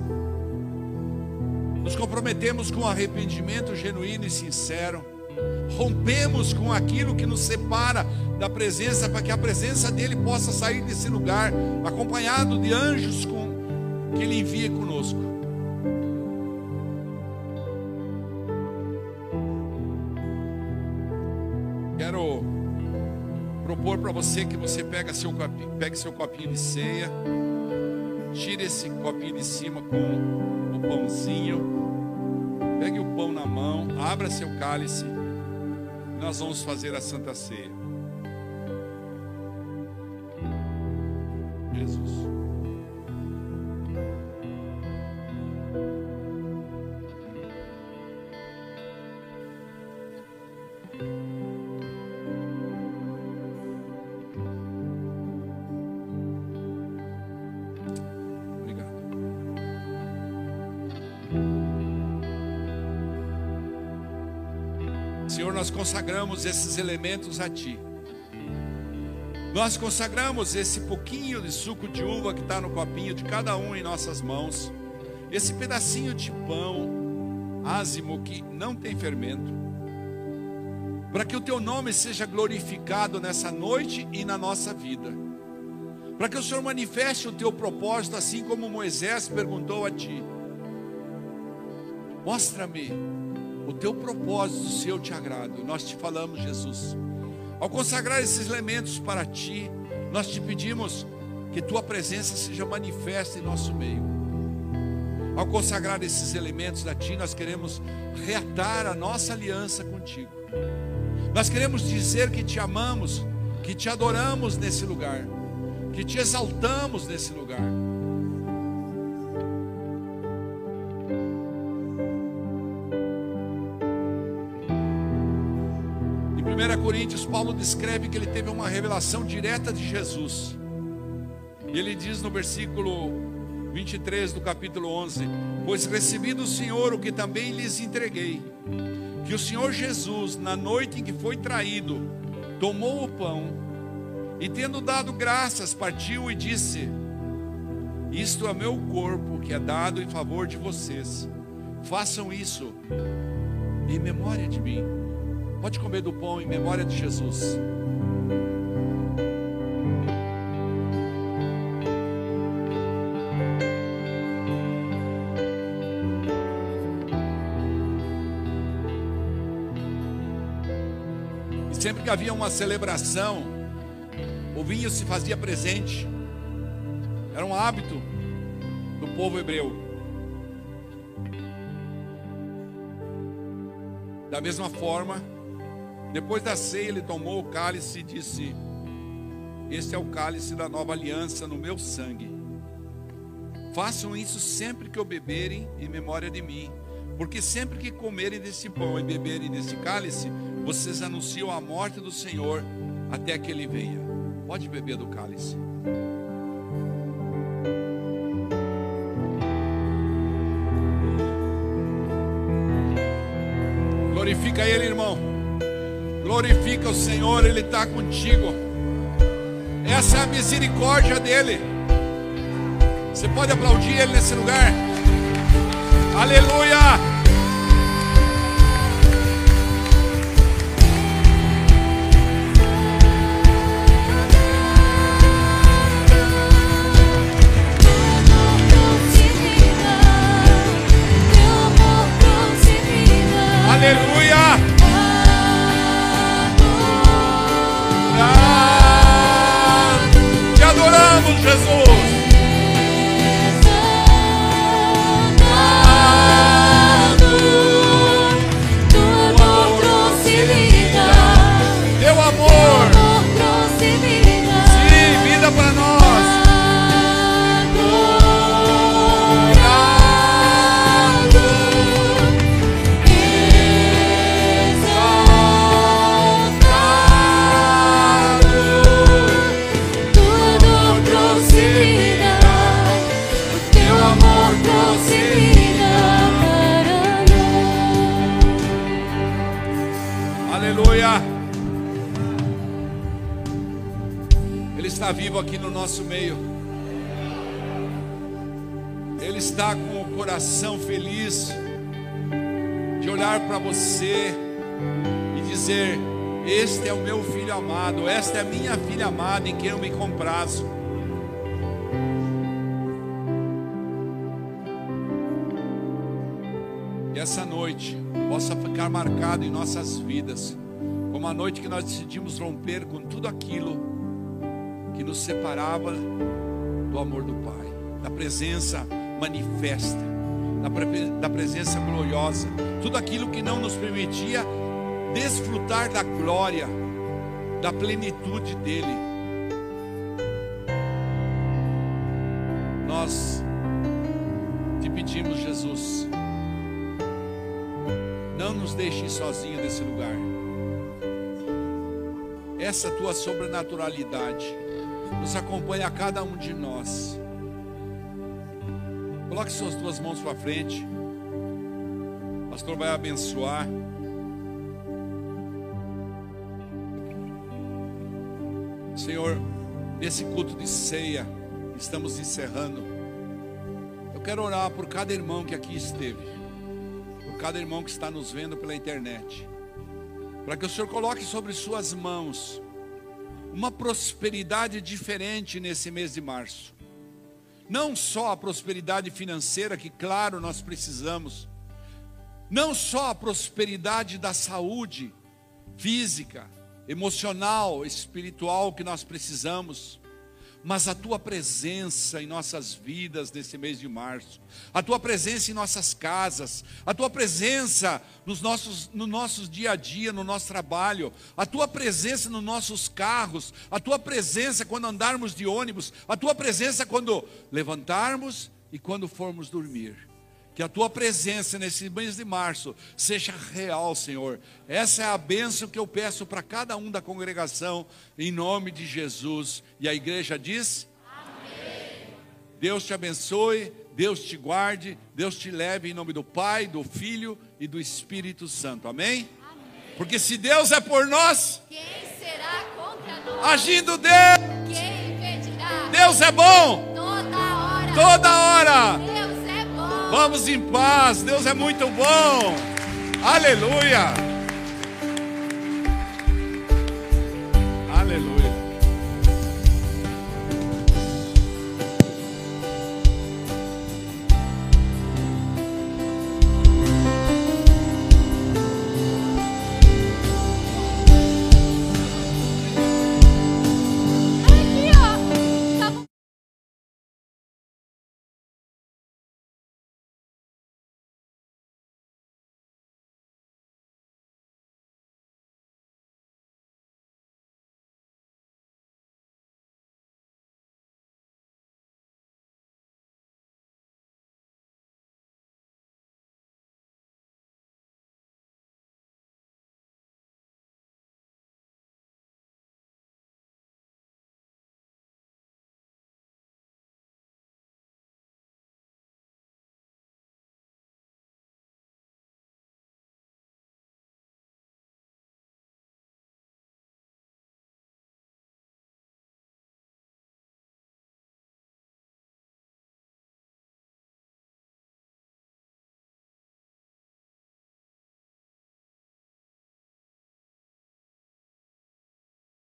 nos comprometemos com arrependimento genuíno e sincero, rompemos com aquilo que nos separa da presença, para que a presença dele possa sair desse lugar, acompanhado de anjos com, que ele envia conosco. Quero propor para você que você pega seu copinho, pegue seu copinho de ceia. Tire esse copinho de cima com o pãozinho. Pegue o pão na mão, abra seu cálice. Nós vamos fazer a Santa Ceia. Jesus. Consagramos esses elementos a Ti. Nós consagramos esse pouquinho de suco de uva que está no copinho de cada um em nossas mãos, esse pedacinho de pão ázimo que não tem fermento, para que o Teu nome seja glorificado nessa noite e na nossa vida, para que o Senhor manifeste o Teu propósito, assim como Moisés perguntou a Ti: Mostra-me o Teu propósito, se eu te agrado. Nós te falamos, Jesus. Ao consagrar esses elementos para ti, nós te pedimos que tua presença seja manifesta em nosso meio. Ao consagrar esses elementos a ti, nós queremos reatar a nossa aliança contigo. Nós queremos dizer que te amamos, que te adoramos nesse lugar, que te exaltamos nesse lugar. Coríntios, Paulo descreve que ele teve uma revelação direta de Jesus. E ele diz no versículo 23 do capítulo 11: Pois recebi do Senhor o que também lhes entreguei, que o Senhor Jesus, na noite em que foi traído, tomou o pão e, tendo dado graças, partiu e disse: Isto é meu corpo que é dado em favor de vocês. Façam isso em memória de mim. Pode comer do pão em memória de Jesus. E sempre que havia uma celebração, o vinho se fazia presente. Era um hábito do povo hebreu. Da mesma forma, depois da ceia, ele tomou o cálice e disse: Este é o cálice da nova aliança no meu sangue. Façam isso sempre que o beberem em memória de mim, porque sempre que comerem desse pão e beberem desse cálice, vocês anunciam a morte do Senhor até que ele venha. Pode beber do cálice. Glorifica ele, irmão. Glorifica o Senhor, Ele está contigo. Essa é a misericórdia dEle. Você pode aplaudir Ele nesse lugar? Aleluia! Meu filho amado, esta é minha filha amada em quem eu me comprazo. E essa noite possa ficar marcado em nossas vidas como a noite que nós decidimos romper com tudo aquilo que nos separava do amor do Pai. da presença manifesta, da presença gloriosa, tudo aquilo que não nos permitia desfrutar da glória, da plenitude dele. Nós te pedimos, Jesus, não nos deixe sozinho nesse lugar. Essa tua sobrenaturalidade nos acompanha a cada um de nós. Coloque suas duas mãos para frente. O pastor vai abençoar. Senhor, nesse culto de ceia, estamos encerrando. Eu quero orar por cada irmão que aqui esteve, por cada irmão que está nos vendo pela internet, para que o Senhor coloque sobre suas mãos uma prosperidade diferente nesse mês de março. Não só a prosperidade financeira, que claro nós precisamos, não só a prosperidade da saúde física, emocional, espiritual que nós precisamos, mas a tua presença em nossas vidas nesse mês de março, a tua presença em nossas casas, a tua presença nos nossos, no nossos dia a dia, no nosso trabalho, a tua presença nos nossos carros, a tua presença quando andarmos de ônibus, a tua presença quando levantarmos e quando formos dormir. Que a tua presença nesse mês de março seja real, Senhor. Essa é a bênção que eu peço para cada um da congregação, em nome de Jesus. E a igreja diz: Amém. Deus te abençoe, Deus te guarde, Deus te leve em nome do Pai, do Filho e do Espírito Santo. Amém? Porque se Deus é por nós, Quem será contra nós? agindo Deus, Quem impedirá? Deus é bom Toda hora. toda hora. Vamos em paz, Deus é muito bom. Aleluia.